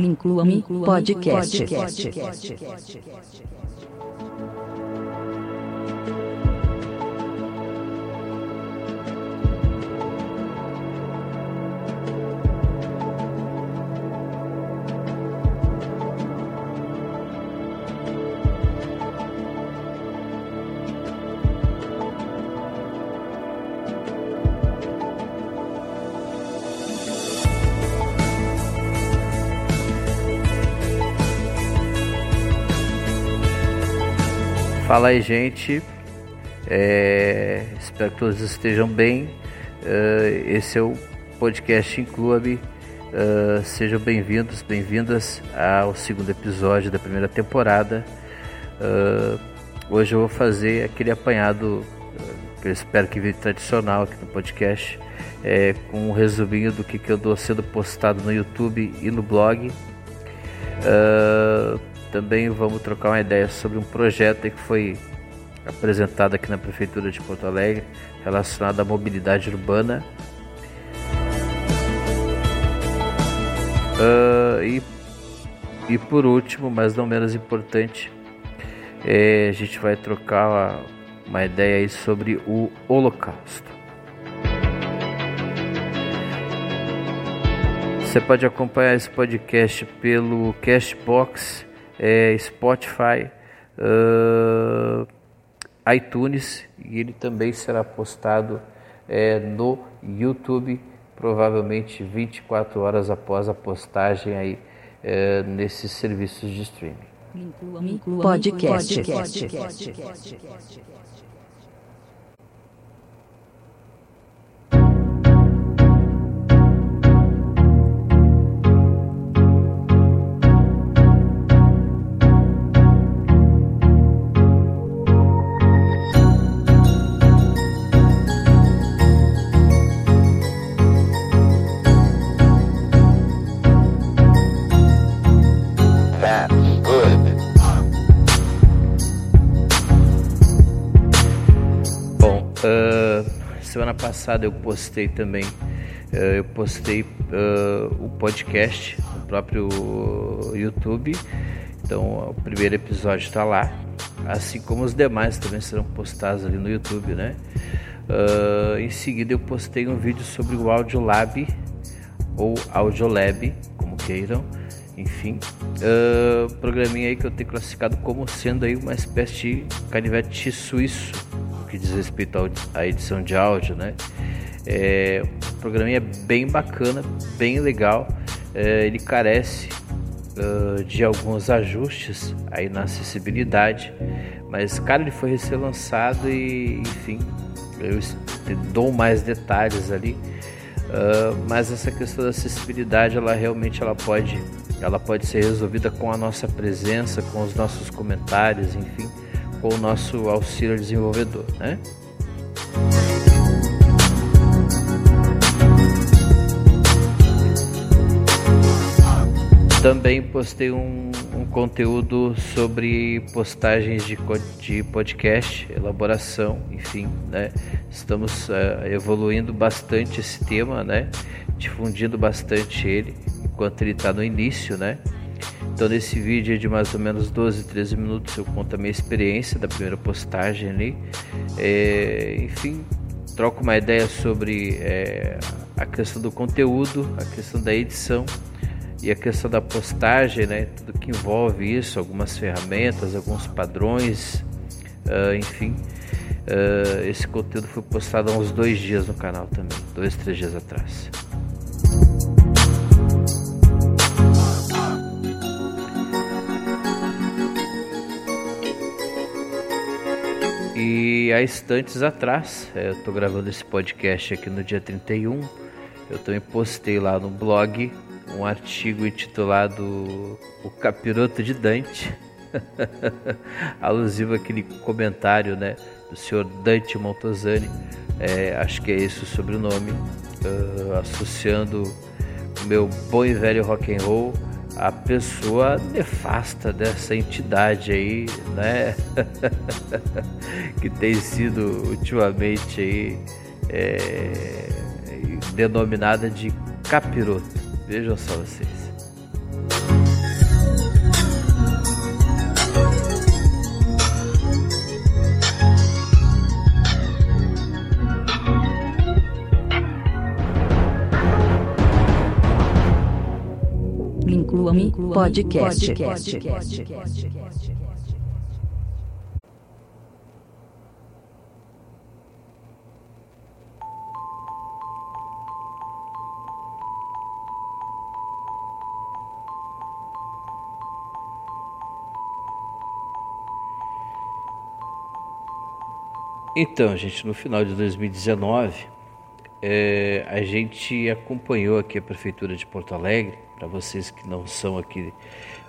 Inclua-me podcast. Fala aí, gente. É, espero que todos estejam bem. Uh, esse é o podcast Inclua-me. Uh, sejam bem-vindos, bem-vindas ao segundo episódio da primeira temporada. Uh, hoje eu vou fazer aquele apanhado que eu espero que vire tradicional aqui no podcast, é, com um resuminho do que, que eu dou sendo postado no YouTube e no blog. Uh, também vamos trocar uma ideia sobre um projeto que foi apresentado aqui na Prefeitura de Porto Alegre relacionado à mobilidade urbana. Uh, e, e por último, mas não menos importante, é, a gente vai trocar uma, uma ideia aí sobre o Holocausto. Você pode acompanhar esse podcast pelo Castbox é, Spotify, uh, iTunes e ele também será postado é, no YouTube, provavelmente 24 horas após a postagem aí é, nesses serviços de streaming. Podcast. Podcast. Semana passada eu postei também, eh, eu postei uh, o podcast no próprio YouTube. Então o primeiro episódio está lá, assim como os demais também serão postados ali no YouTube, né? Uh, em seguida eu postei um vídeo sobre o Audiolab ou Audiolab, como queiram, enfim, uh, programinha aí que eu tenho classificado como sendo aí uma espécie de canivete suíço que diz respeito à edição de áudio, né? É, o programinha é bem bacana, bem legal. É, ele carece uh, de alguns ajustes aí na acessibilidade, mas cara, ele foi recém-lançado e enfim, eu dou mais detalhes ali. Uh, mas essa questão da acessibilidade, ela realmente ela pode, ela pode ser resolvida com a nossa presença, com os nossos comentários, enfim com o nosso auxílio desenvolvedor, né? Também postei um, um conteúdo sobre postagens de, de, podcast, elaboração, enfim, né? Estamos uh, evoluindo bastante esse tema, né? Difundindo bastante ele enquanto ele está no início, né? Então nesse vídeo de mais ou menos 12, 13 minutos eu conto a minha experiência da primeira postagem ali. É, enfim, troco uma ideia sobre é, a questão do conteúdo, a questão da edição e a questão da postagem, né? Tudo que envolve isso, algumas ferramentas, alguns padrões, uh, enfim. Uh, esse conteúdo foi postado há uns dois dias no canal também, dois, três dias atrás. Há instantes atrás, é, eu estou gravando esse podcast aqui no dia 31, eu também postei lá no blog um artigo intitulado O Capiroto de Dante, alusivo àquele comentário né, do senhor Dante Montosani, é, acho que é esse o sobrenome, uh, associando o meu bom e velho rock and roll a pessoa nefasta dessa entidade aí, né? que tem sido ultimamente aí é, denominada de capiroto. Vejam só vocês. Clube Podcast. Então, gente, no final de 2019, é, a gente acompanhou aqui a Prefeitura de Porto Alegre, para vocês que não são aqui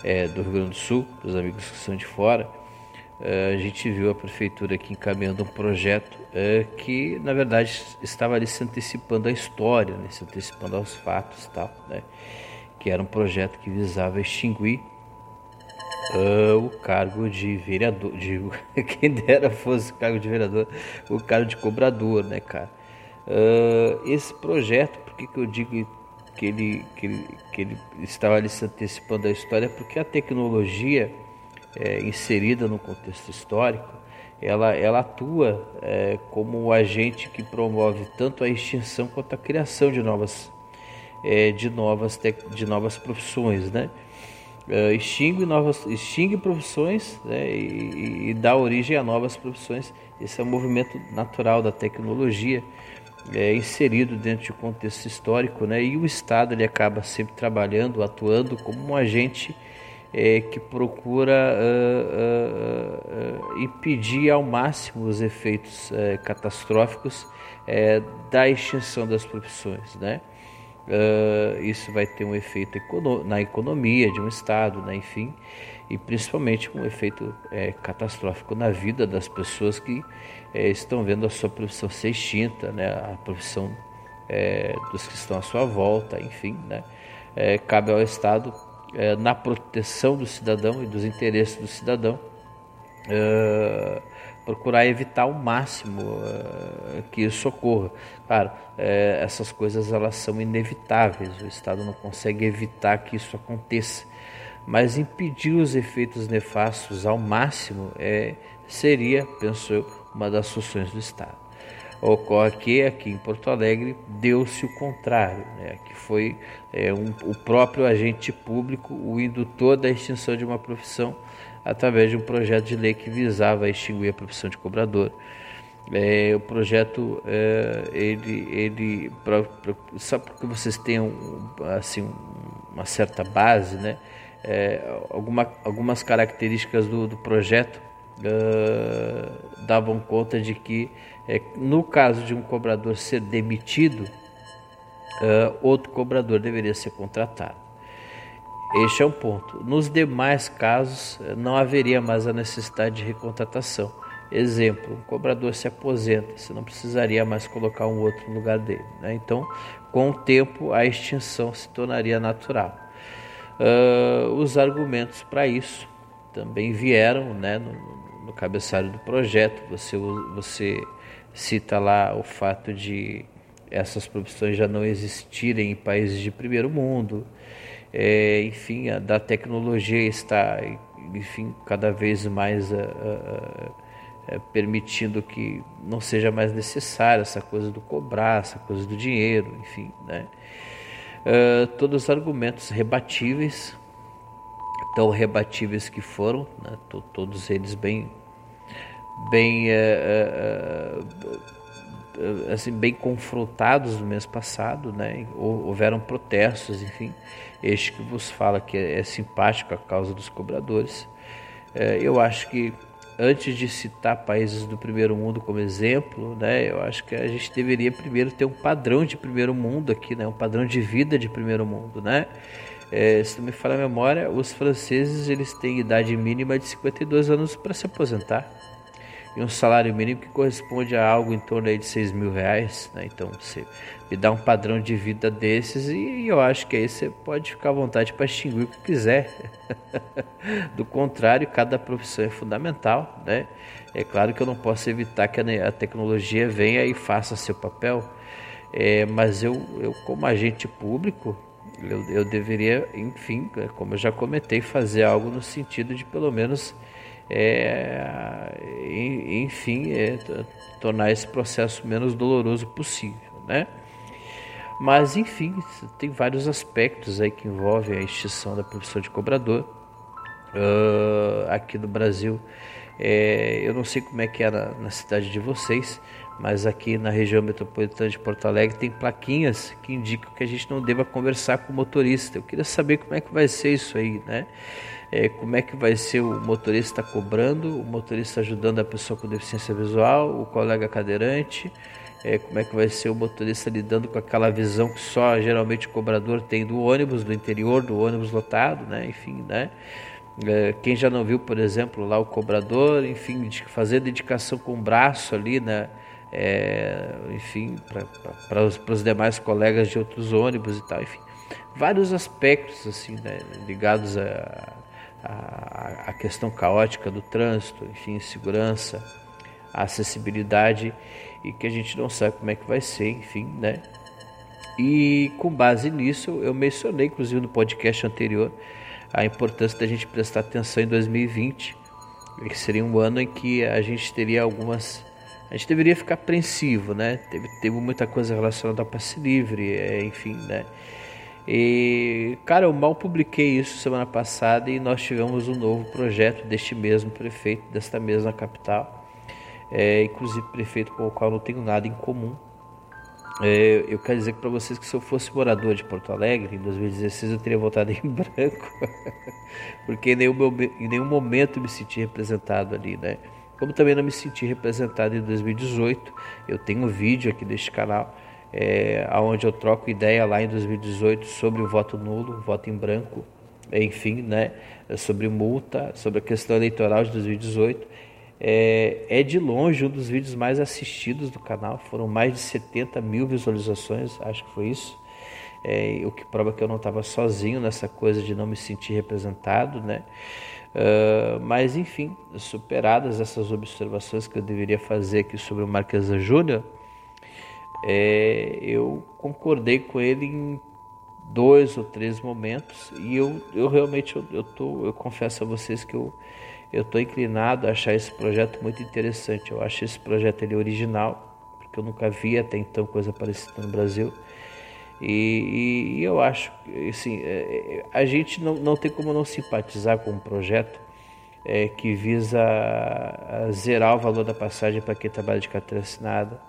é, do Rio Grande do Sul, os amigos que são de fora, é, a gente viu a Prefeitura aqui encaminhando um projeto é, que, na verdade, estava ali se antecipando à história, né, se antecipando aos fatos tal, né, que era um projeto que visava extinguir Uh, o cargo de vereador, de, quem dera fosse o cargo de vereador, o cargo de cobrador, né, cara? Uh, esse projeto, por que, que eu digo que ele, que, ele, que ele estava ali se antecipando a história? Porque a tecnologia é, inserida no contexto histórico, ela, ela atua é, como o agente que promove tanto a extinção quanto a criação de novas, é, de novas, de novas profissões, né? uh, extingue, novas, extingue profissões né, e, e, dá origem a novas profissões. Esse é um movimento natural da tecnologia é, inserido dentro de um contexto histórico, né, e o Estado ele acaba sempre trabalhando, atuando como um agente é, que procura uh, uh, uh, impedir ao máximo os efeitos catastróficos da extinção das profissões, né? Isso vai ter um efeito na economia de um estado, né, enfim, e principalmente um efeito é, catastrófico na vida das pessoas que é, estão vendo a sua profissão ser extinta, né, a profissão é, dos que estão à sua volta, enfim, né, é, cabe ao Estado é, na proteção do cidadão e dos interesses do cidadão uh, procurar evitar ao máximo uh, que isso ocorra. Claro, essas coisas elas são inevitáveis, o Estado não consegue evitar que isso aconteça, mas impedir os efeitos nefastos ao máximo é, seria, penso eu, uma das soluções do Estado. Ocorre que aqui em Porto Alegre deu-se o contrário, né? que foi é, um, o próprio agente público o indutor da extinção de uma profissão através de um projeto de lei que visava extinguir a profissão de cobrador. É, o projeto, é, ele, ele pra, pra, só porque vocês tenham assim, uma certa base, né? É, alguma, algumas características do, do projeto uh, davam conta de que, é, no caso de um cobrador ser demitido, uh, outro cobrador deveria ser contratado. Este é um ponto. Nos demais casos, não haveria mais a necessidade de recontratação. Exemplo, um cobrador se aposenta, você não precisaria mais colocar um outro no lugar dele. Né? Então, com o tempo, a extinção se tornaria natural. Uh, os argumentos para isso também vieram né, no, no, cabeçalho do projeto. Você, você cita lá o fato de essas profissões já não existirem em países de primeiro mundo é, enfim, a, da tecnologia está, enfim, cada vez mais a, a, a, permitindo que não seja mais necessária essa coisa do cobrar, essa coisa do dinheiro, enfim, né? Uh, todos os argumentos rebatíveis, tão rebatíveis que foram, né? todos eles bem, bem uh, uh, assim bem confrontados no mês passado, né? Houveram protestos, enfim, este que vos fala que é, é simpático a causa dos cobradores. É, eu acho que antes de citar países do primeiro mundo como exemplo, né, eu acho que a gente deveria primeiro ter um padrão de primeiro mundo aqui, né, um padrão de vida de primeiro mundo, né? É, se não me falha a memória, os franceses eles têm idade mínima de 52 anos para se aposentar e um salário mínimo que corresponde a algo em torno aí de 6 mil reais. Né? Então você me dá um padrão de vida desses e eu acho que aí você pode ficar à vontade para extinguir o que quiser. Do contrário, cada profissão é fundamental. Né? É claro que eu não posso evitar que a tecnologia venha e faça seu papel, é, mas eu, eu, como agente público, eu, eu deveria, enfim, como eu já comentei, fazer algo no sentido de pelo menos é, enfim, é, tornar esse processo menos doloroso possível, né? Mas, enfim, tem vários aspectos aí que envolvem a extinção da profissão de cobrador uh, aqui no Brasil. É, eu não sei como é que é na, na, cidade de vocês, mas aqui na região metropolitana de Porto Alegre tem plaquinhas que indicam que a gente não deva conversar com o motorista. Eu queria saber como é que vai ser isso aí, né? É, como é que vai ser o motorista cobrando, o motorista ajudando a pessoa com deficiência visual, o colega cadeirante, é, como é que vai ser o motorista lidando com aquela visão que só geralmente o cobrador tem do ônibus, do interior, do ônibus lotado, né? Enfim, né? É, quem já não viu, por exemplo, lá o cobrador, enfim, fazer dedicação com o braço ali, né? É, enfim, para os, os demais colegas de outros ônibus e tal, enfim, vários aspectos assim, né? ligados a, a, a questão caótica do trânsito, enfim, segurança, acessibilidade e que a gente não sabe como é que vai ser, enfim, né? E com base nisso, eu mencionei, inclusive no podcast anterior, a importância da gente prestar atenção em 2020, que seria um ano em que a gente teria algumas. A gente deveria ficar apreensivo, né? Teve, teve muita coisa relacionada ao passe livre, é, enfim, né? E, cara, eu mal publiquei isso semana passada e nós tivemos um novo projeto deste mesmo prefeito, desta mesma capital, é, inclusive prefeito com o qual não tenho nada em comum. É, eu quero dizer para vocês que se eu fosse morador de Porto Alegre em 2016 eu teria votado em branco, porque em nenhum, em nenhum momento me senti representado ali, né? Como também não me senti representado em 2018, eu tenho um vídeo aqui deste canal é, onde eu troco ideia lá em 2018 sobre o voto nulo, voto em branco, enfim, né? Sobre multa, sobre a questão eleitoral de 2018 é, é, de longe um dos vídeos mais assistidos do canal. Foram mais de 70 mil visualizações, acho que foi isso. É, o que prova que eu não estava sozinho nessa coisa de não me sentir representado, né? Uh, mas enfim, superadas essas observações que eu deveria fazer aqui sobre o Marquesa Júnior, é, eu concordei com ele em dois ou três momentos e eu, eu realmente eu, eu, tô, eu confesso a vocês que eu eu estou inclinado a achar esse projeto muito interessante. Eu acho esse projeto ele original, porque eu nunca vi até então coisa parecida no Brasil. E, e eu acho que assim, é, é, a gente não, não tem como não simpatizar com um projeto é, que visa zerar o valor da passagem para quem trabalha de carteira assinada.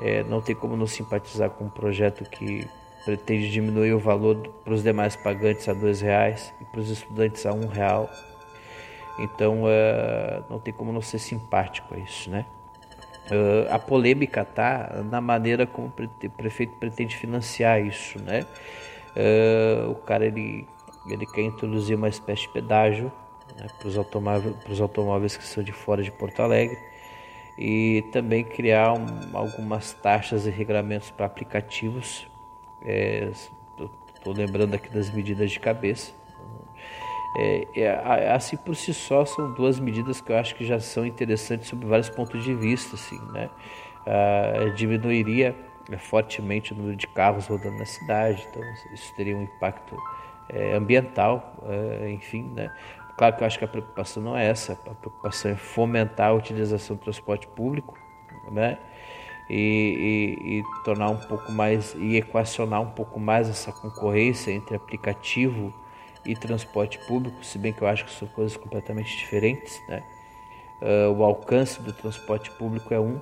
É, não tem como não simpatizar com um projeto que pretende diminuir o valor para os demais pagantes a dois reais e para os estudantes a um real. Então uh, não tem como não ser simpático a isso, né? Uh, a polêmica está na maneira como o prefeito pretende financiar isso, né? Uh, o cara ele, ele quer introduzir uma espécie de pedágio né, para os automóveis, automóveis que são de fora de Porto Alegre e também criar um, algumas taxas e regulamentos para aplicativos. Estou é, lembrando aqui das medidas de cabeça. É, é, assim por si só são duas medidas que eu acho que já são interessantes sob vários pontos de vista, assim, né? Ah, diminuiria é, fortemente o número de carros rodando na cidade, então isso teria um impacto é, ambiental, é, enfim, né? Claro que eu acho que a preocupação não é essa, a preocupação é fomentar a utilização do transporte público, né? E, e, e tornar um pouco mais e equacionar um pouco mais essa concorrência entre aplicativo e transporte público, se bem que eu acho que são coisas completamente diferentes. Né? Uh, o alcance do transporte público é um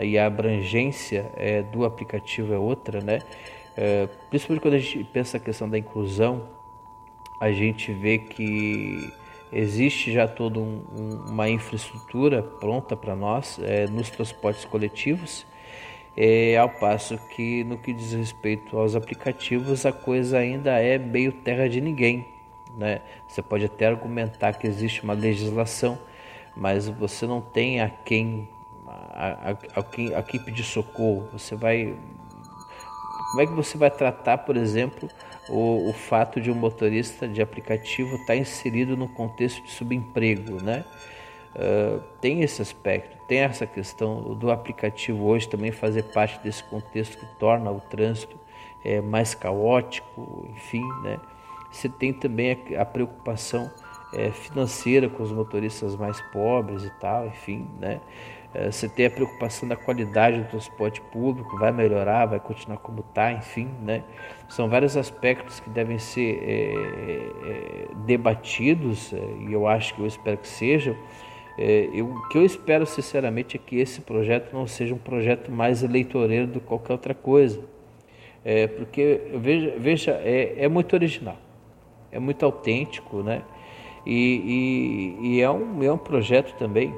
e a abrangência é, do aplicativo é outra. Né? Uh, principalmente quando a gente pensa a questão da inclusão, a gente vê que existe já toda um, um, uma infraestrutura pronta para nós é, nos transportes coletivos, é, ao passo que no que diz respeito aos aplicativos a coisa ainda é meio terra de ninguém. Né? Você pode até argumentar que existe uma legislação, mas você não tem a quem a, a, a, quem, a quem pedir socorro. Você vai como é que você vai tratar, por exemplo, o, o fato de um motorista de aplicativo estar tá inserido no contexto de subemprego, né? Uh, tem esse aspecto, tem essa questão do aplicativo hoje também fazer parte desse contexto que torna o trânsito é, mais caótico, enfim, né? Você tem também a, preocupação é, financeira com os motoristas mais pobres e tal, enfim, né? É, você tem a preocupação da qualidade do transporte público, vai melhorar, vai continuar como está, enfim, né? São vários aspectos que devem ser é, debatidos e eu acho que eu espero que sejam. É, eu, o que eu espero sinceramente é que esse projeto não seja um projeto mais eleitoreiro do que qualquer outra coisa, é, porque veja, veja é, é muito original, é muito autêntico, né? E, e, e é, um, é um projeto também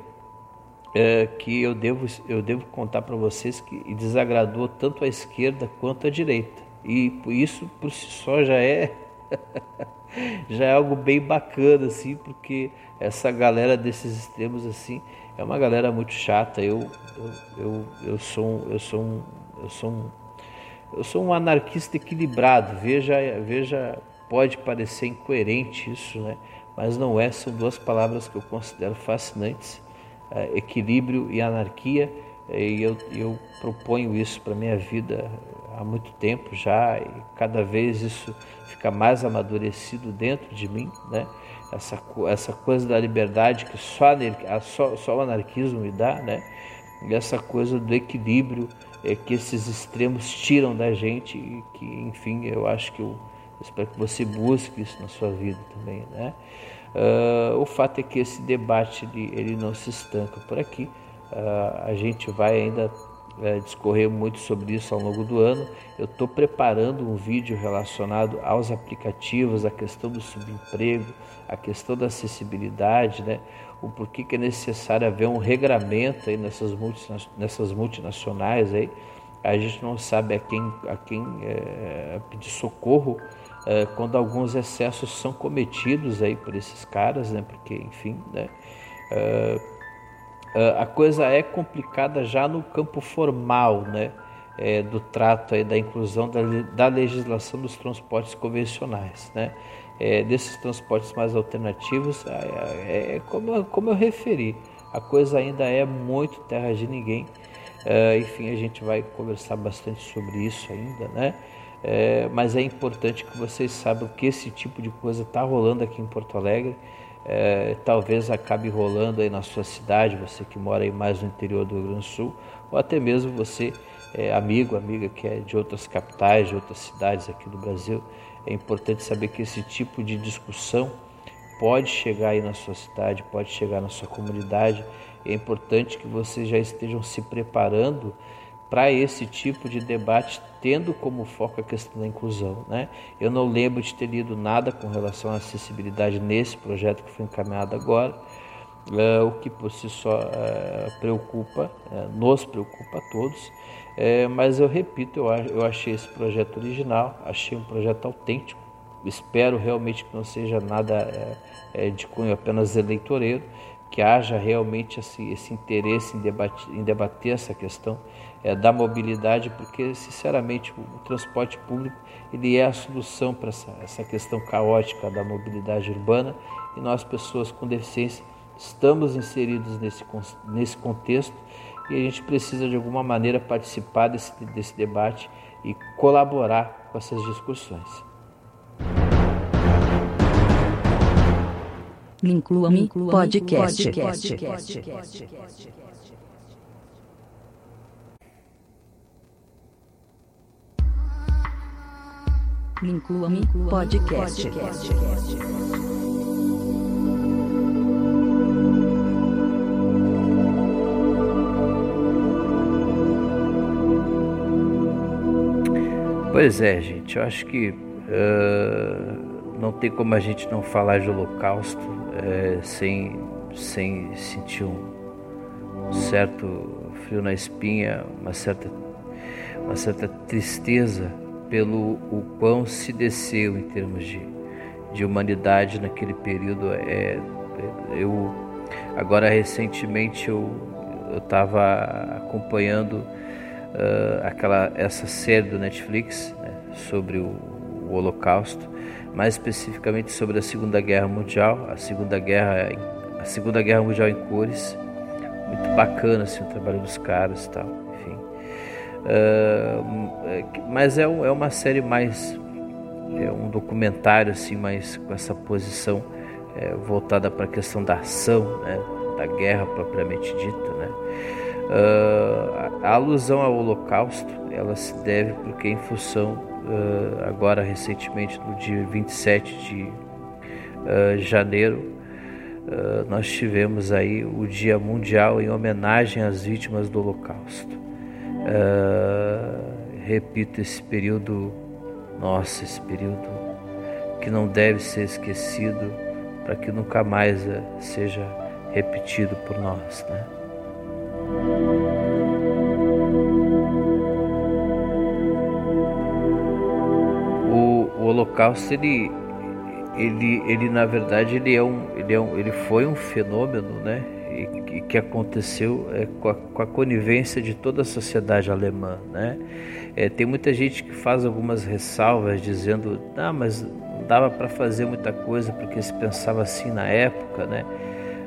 é, que eu devo, eu devo contar para vocês que desagradou tanto a esquerda quanto a direita. E isso por si só já é já é algo bem bacana assim, porque essa galera desses extremos assim é uma galera muito chata. Eu eu, eu, eu sou eu sou um, eu sou um, eu sou um anarquista equilibrado. Veja veja pode parecer incoerente isso, né? mas não é, são duas palavras que eu considero fascinantes, é, equilíbrio e anarquia, e eu, eu proponho isso para minha vida há muito tempo já, e cada vez isso fica mais amadurecido dentro de mim, né? essa, essa coisa da liberdade que só, só, só o anarquismo me dá, né? e essa coisa do equilíbrio é, que esses extremos tiram da gente, e que, enfim, eu acho que eu espero que você busque isso na sua vida também, né? Uh, o fato é que esse debate ele, ele não se estanca por aqui. Uh, a gente vai ainda uh, discorrer muito sobre isso ao longo do ano. Eu estou preparando um vídeo relacionado aos aplicativos, a questão do subemprego, a questão da acessibilidade, né? o porquê que é necessário haver um regramento aí nessas, nessas multinacionais aí. A gente não sabe a quem, a quem é, pedir socorro é, quando alguns excessos são cometidos aí por esses caras, né? Porque, enfim, né? É, é, a coisa é complicada já no campo formal, né? É, do trato aí da inclusão da, da legislação dos transportes convencionais, né? É, desses transportes mais alternativos, é, é, como, como eu referi, a coisa ainda é muito terra de ninguém. É, enfim, a gente vai conversar bastante sobre isso ainda, né? É, mas é importante que vocês saibam que esse tipo de coisa está rolando aqui em Porto Alegre. É, talvez acabe rolando aí na sua cidade, você que mora aí mais no interior do Rio Grande do Sul, ou até mesmo você, é, amigo, amiga que é de outras capitais, de outras cidades aqui do Brasil. É importante saber que esse tipo de discussão pode chegar aí na sua cidade, pode chegar na sua comunidade. É importante que vocês já estejam se preparando para esse tipo de debate, tendo como foco a questão da inclusão. Né? Eu não lembro de ter lido nada com relação à acessibilidade nesse projeto que foi encaminhado agora, uh, o que por si só uh, preocupa, uh, nos preocupa a todos. mas eu repito, eu, eu achei esse projeto original, achei um projeto autêntico, espero realmente que não seja nada de cunho apenas eleitoreiro, que haja realmente esse, esse interesse em debater, em debater essa questão é, da mobilidade, porque sinceramente o, transporte público ele é a solução para essa, essa questão caótica da mobilidade urbana e nós pessoas com deficiência estamos inseridos nesse, nesse contexto e a gente precisa de alguma maneira participar desse, desse debate e colaborar com essas discussões. Inclua-me podcast. podcast. podcast. Inclua-me podcast. Pois é, gente, eu acho que uh, não tem como a gente não falar de Holocausto uh, sem, sem sentir um certo frio na espinha, uma certa, uma certa tristeza pelo o quão se desceu em termos de, de humanidade naquele período. É, eu agora recentemente eu estava acompanhando uh, aquela essa série do Netflix né, sobre o, o, Holocausto, mais especificamente sobre a Segunda Guerra Mundial, a Segunda Guerra a Segunda Guerra Mundial em cores, muito bacana assim o trabalho dos caras e tal. Uh, mas é, é, uma série mais é um documentário assim mais com essa posição é, voltada para a questão da ação né, da guerra propriamente dita né Uh, a alusão ao Holocausto ela se deve porque em função uh, agora recentemente no dia 27 de uh, janeiro nós tivemos aí o Dia Mundial em homenagem às vítimas do Holocausto. repito esse período, nossa, esse período que não deve ser esquecido para que nunca mais seja repetido por nós, né? Holocausto ele, ele, ele na verdade ele é um, ele é um, ele foi um fenômeno, né? E, que aconteceu é, com, a, com, a, conivência de toda a sociedade alemã, né? É, tem muita gente que faz algumas ressalvas dizendo, ah, mas não dava para fazer muita coisa porque se pensava assim na época, né?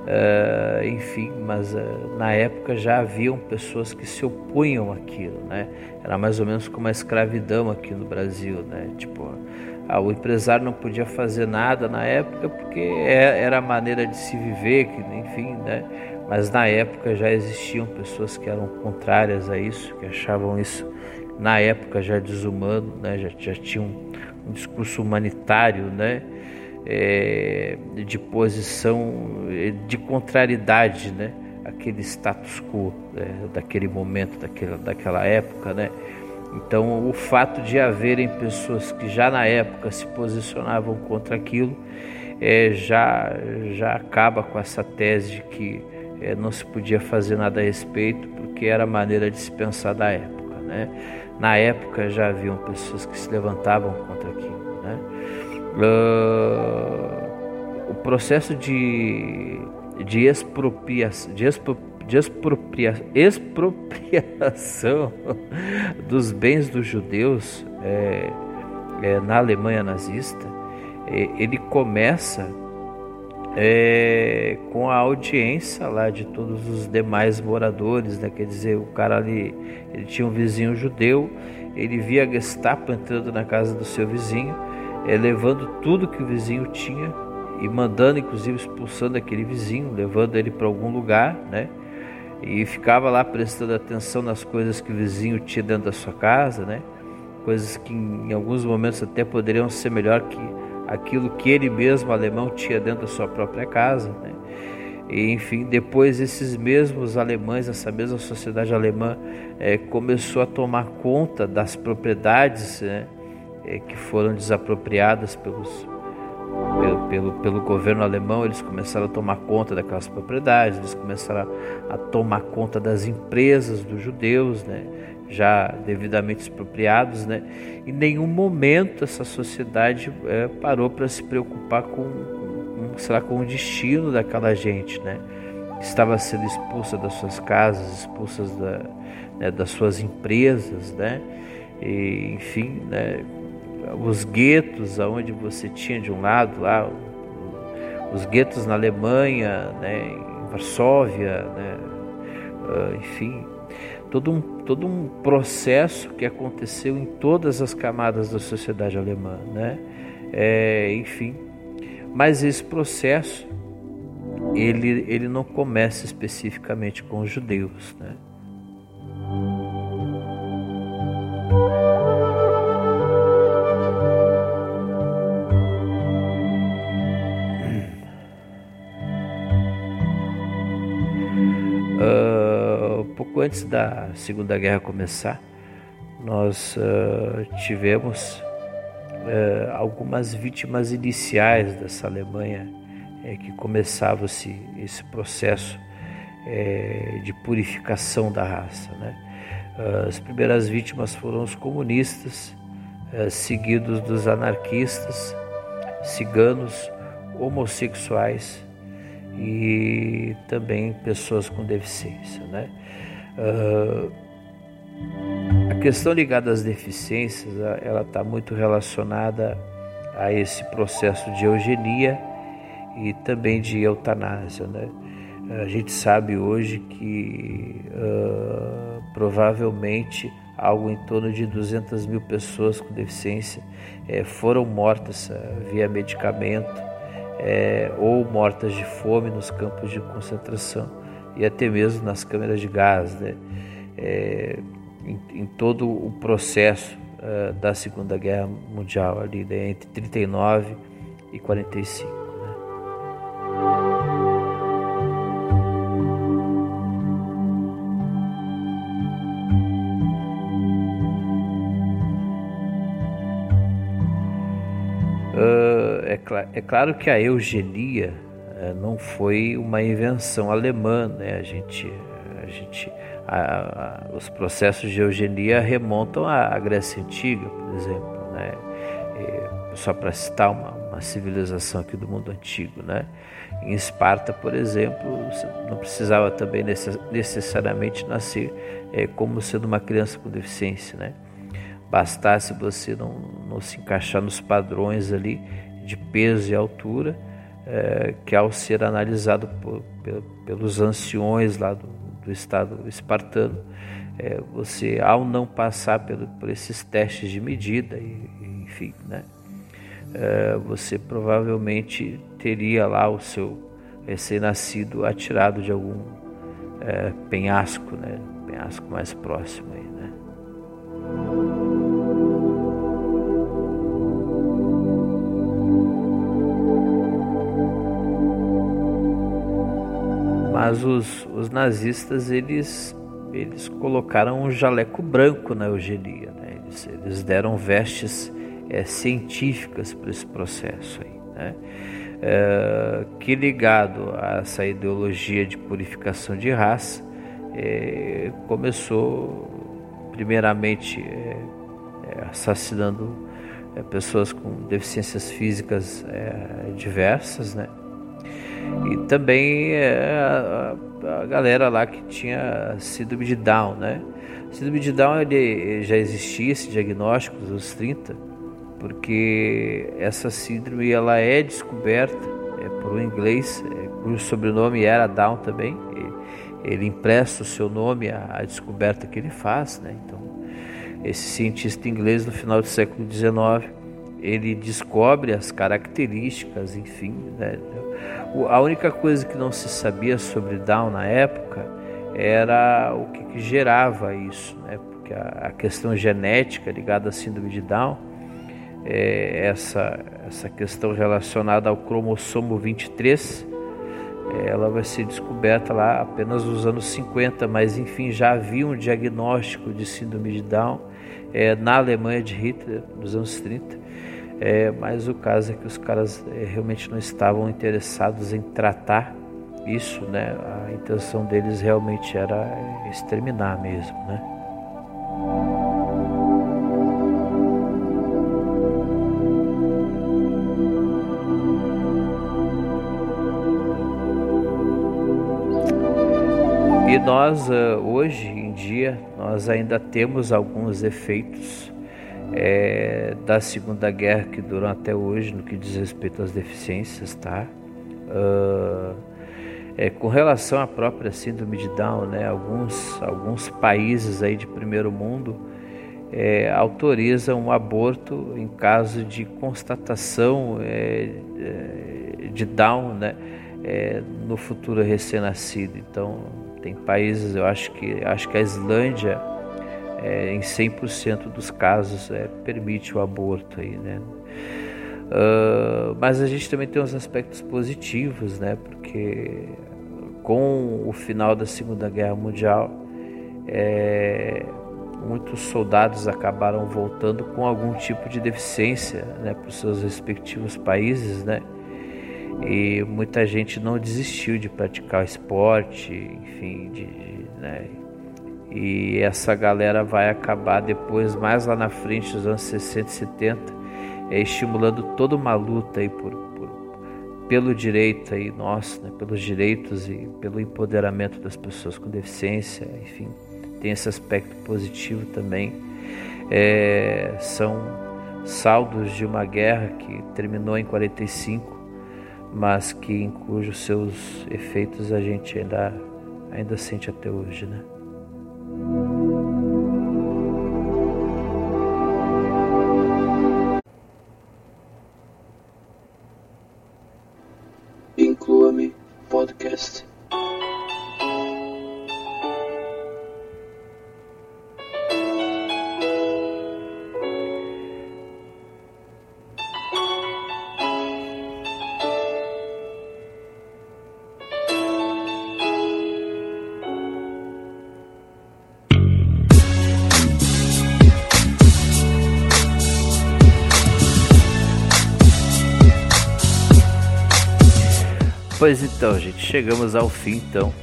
Uh, enfim, mas uh, na época já haviam pessoas que se opunham àquilo, né? Era mais ou menos como a escravidão aqui no Brasil, né? Tipo, o empresário não podia fazer nada na época porque é, era a maneira de se viver, que, enfim, né? Mas na época já existiam pessoas que eram contrárias a isso, que achavam isso na época já desumano, né? Já, já tinham um, um discurso humanitário, né? é, de posição de contrariedade, né? Aquele status quo né? daquele momento, daquela, daquela época, né? Então, o fato de haverem pessoas que já na época se posicionavam contra aquilo é, já, já acaba com essa tese de que é, não se podia fazer nada a respeito, porque era a maneira de se pensar da época. Né? Na época já haviam pessoas que se levantavam contra aquilo. Né? uh, o processo de, de, expropria, de, expro, de expropria, expropriação dos bens dos judeus é, é, na Alemanha nazista, é, ele começa é, com a audiência lá de todos os demais moradores, né? quer dizer, o cara ali ele tinha um vizinho judeu, ele via a Gestapo entrando na casa do seu vizinho, é, levando tudo que o vizinho tinha e mandando, inclusive, expulsando aquele vizinho, levando ele para algum lugar, né? E ficava lá prestando atenção nas coisas que o vizinho tinha dentro da sua casa, né? Coisas que em alguns momentos até poderiam ser melhor que aquilo que ele mesmo, alemão, tinha dentro da sua própria casa, né? E, enfim, depois esses mesmos alemães, essa mesma sociedade alemã é, começou a tomar conta das propriedades né, é, que foram desapropriadas pelos, pelo, pelo, pelo, governo alemão, eles começaram a tomar conta daquelas propriedades, eles começaram a, a tomar conta das empresas dos judeus, né? já devidamente expropriados, né? Em nenhum momento essa sociedade é, parou para se preocupar com, com, com o destino daquela gente, né? Estava sendo expulsa das suas casas, expulsas da, né, das suas empresas, né? E, enfim, né? os guetos, aonde você tinha de um lado lá os guetos na Alemanha, né, em Varsóvia, né, uh, enfim, todo um, todo um processo que aconteceu em todas as camadas da sociedade alemã, né, é, enfim, mas esse processo ele, ele não começa especificamente com os judeus, né, antes da Segunda Guerra começar, nós uh, tivemos uh, algumas vítimas iniciais dessa Alemanha uh, que começava-se esse processo de purificação da raça. Né? as primeiras vítimas foram os comunistas, seguidos dos anarquistas, ciganos, homossexuais e também pessoas com deficiência. Né? Uh, a questão ligada às deficiências, ela está muito relacionada a esse processo de eugenia e também de eutanásia, né? A gente sabe hoje que uh, provavelmente algo em torno de 200 mil pessoas com deficiência eh, foram mortas via medicamento eh, ou mortas de fome nos campos de concentração e até mesmo nas câmeras de gás, né? É, em, em, todo o processo uh, da Segunda Guerra Mundial, ali né? entre 39 e 45. Né? Uh, é, é claro que a eugenia não foi uma invenção alemã, né? A gente, a gente, a, a, os processos de eugenia remontam à, Grécia antiga, por exemplo, né? E, só para citar uma, uma, civilização aqui do mundo antigo, né? Em Esparta, por exemplo, não precisava também necessariamente nascer é, como sendo uma criança com deficiência, né? Bastasse você não, não se encaixar nos padrões ali de peso e altura é, que ao ser analisado por, pelos anciões lá do, do estado espartano, é, você ao não passar pelo, por esses testes de medida, e, enfim, né, é, você provavelmente teria lá o seu recém-nascido atirado de algum é, penhasco, né, penhasco mais próximo aí, né. Mas os, os nazistas eles, eles colocaram um jaleco branco na eugenia, né? eles, eles deram vestes é, científicas para esse processo aí, né? É, que ligado a essa ideologia de purificação de raça é, começou primeiramente assassinando pessoas com deficiências físicas diversas, né? Também é, a, a, galera lá que tinha síndrome de Down, né? Síndrome de Down ele já existia esse diagnóstico nos anos 30, porque essa síndrome ela é descoberta é, por um inglês é, cujo sobrenome era Down também. Ele, ele empresta o seu nome à, à, descoberta que ele faz, né? Então, esse cientista inglês no final do século XIX ele descobre as características, enfim, né? A única coisa que não se sabia sobre Down na época era o que, que gerava isso, né? porque a, a, questão genética ligada à síndrome de Down, é essa, essa questão relacionada ao cromossomo 23, é, ela vai ser descoberta lá apenas nos anos 50, mas enfim, já havia um diagnóstico de síndrome de Down é, na Alemanha de Hitler, nos anos 30. É, mas o caso é que os caras é, realmente não estavam interessados em tratar isso, né? A intenção deles realmente era exterminar mesmo, né? E nós uh, hoje em dia nós ainda temos alguns efeitos é, da Segunda Guerra que duram até hoje no que diz respeito às deficiências, tá? Uh, é, com relação à própria síndrome de Down, né, alguns, alguns países aí de primeiro mundo é, autorizam o aborto em caso de constatação é, é de Down né, é, no futuro recém-nascido. Então, tem países, eu acho que, acho que a Islândia é, em 100% dos casos é, permite o aborto aí, né? Uh, mas a gente também tem uns aspectos positivos, né? Porque com o final da Segunda Guerra Mundial, é, muitos soldados acabaram voltando com algum tipo de deficiência, né, para os seus respectivos países, né? E muita gente não desistiu de praticar o esporte, enfim, de, de né, e essa galera vai acabar depois, mais lá na frente, dos anos 60 e 70, é, estimulando toda uma luta aí por, por, pelo direito aí nosso, né, pelos direitos e pelo empoderamento das pessoas com deficiência, enfim, tem esse aspecto positivo também. É, são saldos de uma guerra que terminou em 45, mas que em cujos seus efeitos a gente ainda ainda sente até hoje, né? Inclua-me Pois então, gente, chegamos ao fim então.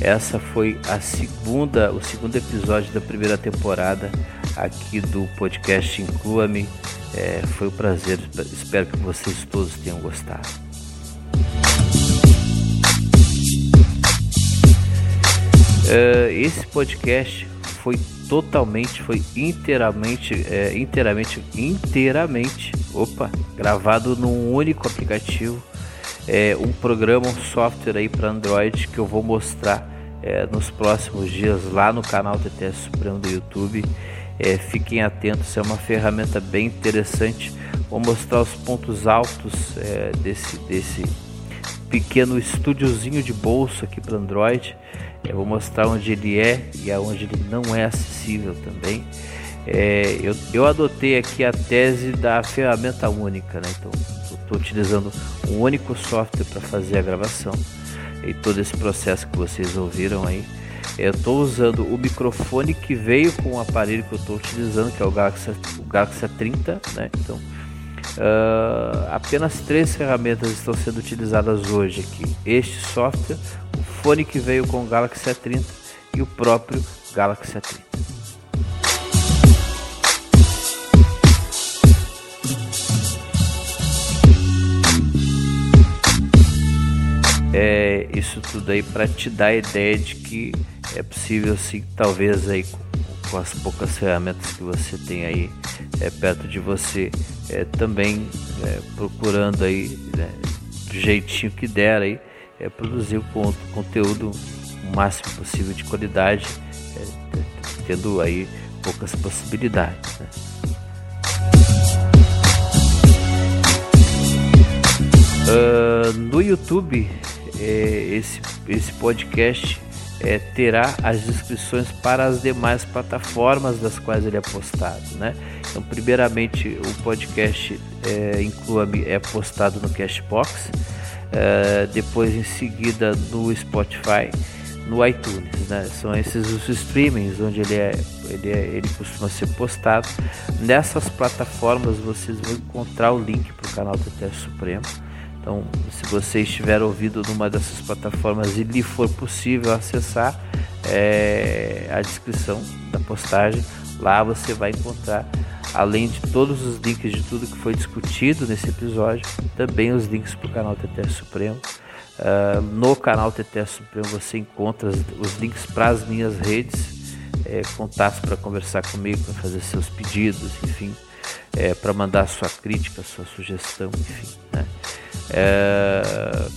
Essa foi a segunda, o segundo episódio da primeira temporada aqui do podcast Inclua-me. É, foi um prazer, espero que vocês todos tenham gostado. Uh, esse podcast foi totalmente, foi inteiramente, é, inteiramente, inteiramente, opa, gravado num único aplicativo, é, um programa, um software aí para Android que eu vou mostrar é, nos próximos dias lá no canal TTS Supremo do YouTube. É, fiquem atentos, é uma ferramenta bem interessante. Vou mostrar os pontos altos é, desse, desse pequeno estúdiozinho de bolso aqui para Android. Eu vou mostrar onde ele é e aonde ele não é acessível também. É, eu, eu adotei aqui a tese da ferramenta única, né? Então, estou utilizando um único software para fazer a gravação e todo esse processo que vocês ouviram aí. Eu estou usando o microfone que veio com o aparelho que eu estou utilizando, que é o Galaxy, o Galaxy A30, né? Então, uh, apenas três ferramentas estão sendo utilizadas hoje aqui. Este software, fone que veio com o Galaxy A30 e o próprio Galaxy A30. É, isso tudo aí para te dar a ideia de que é possível sim, talvez aí com, com as poucas ferramentas que você tem aí é, perto de você, é, também é, procurando aí né, do jeitinho que der aí, é, produzir o conteúdo o máximo possível de qualidade, é, tendo aí poucas possibilidades. Né? Uh, no YouTube, é, esse, esse podcast é, terá as descrições para as demais plataformas das quais ele é postado, né? Então, primeiramente, o podcast é, Inclua-me é postado no Cashbox, uh, depois em seguida no Spotify, no iTunes, né? São esses os streamings onde ele é, ele é, ele costuma ser postado. Nessas plataformas vocês vão encontrar o link para o canal do Teste Supremo. Então, se você estiver ouvindo numa dessas plataformas e lhe for possível acessar é, a descrição da postagem, lá você vai encontrar além de todos os links de tudo que foi discutido nesse episódio, também os links para o canal TT Supremo. Uh, no canal TT Supremo você encontra os links para as minhas redes, é, contatos para conversar comigo, para fazer seus pedidos, enfim, é, para mandar sua crítica, sua sugestão, enfim. Né? É,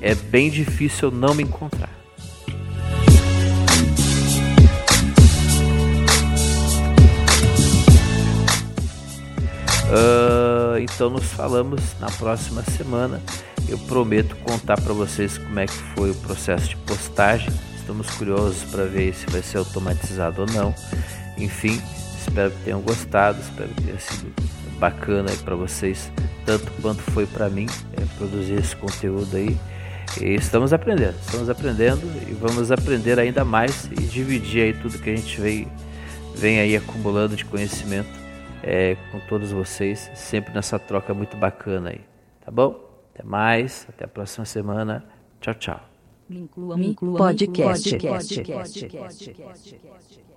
é bem difícil não me encontrar. Uh, então nos falamos na próxima semana. Eu prometo contar para vocês como é que foi o processo de postagem. Estamos curiosos para ver se vai ser automatizado ou não. Enfim, espero que tenham gostado, espero que tenha sido bacana para vocês, tanto quanto foi para mim é, produzir esse conteúdo aí. E estamos aprendendo, estamos aprendendo e vamos aprender ainda mais e dividir aí tudo que a gente vem, vem aí acumulando de conhecimento é, com todos vocês, sempre nessa troca muito bacana aí. Tá bom? Até mais, até a próxima semana. Tchau, tchau. Me inclua, me inclua, podcast. podcast. podcast. podcast.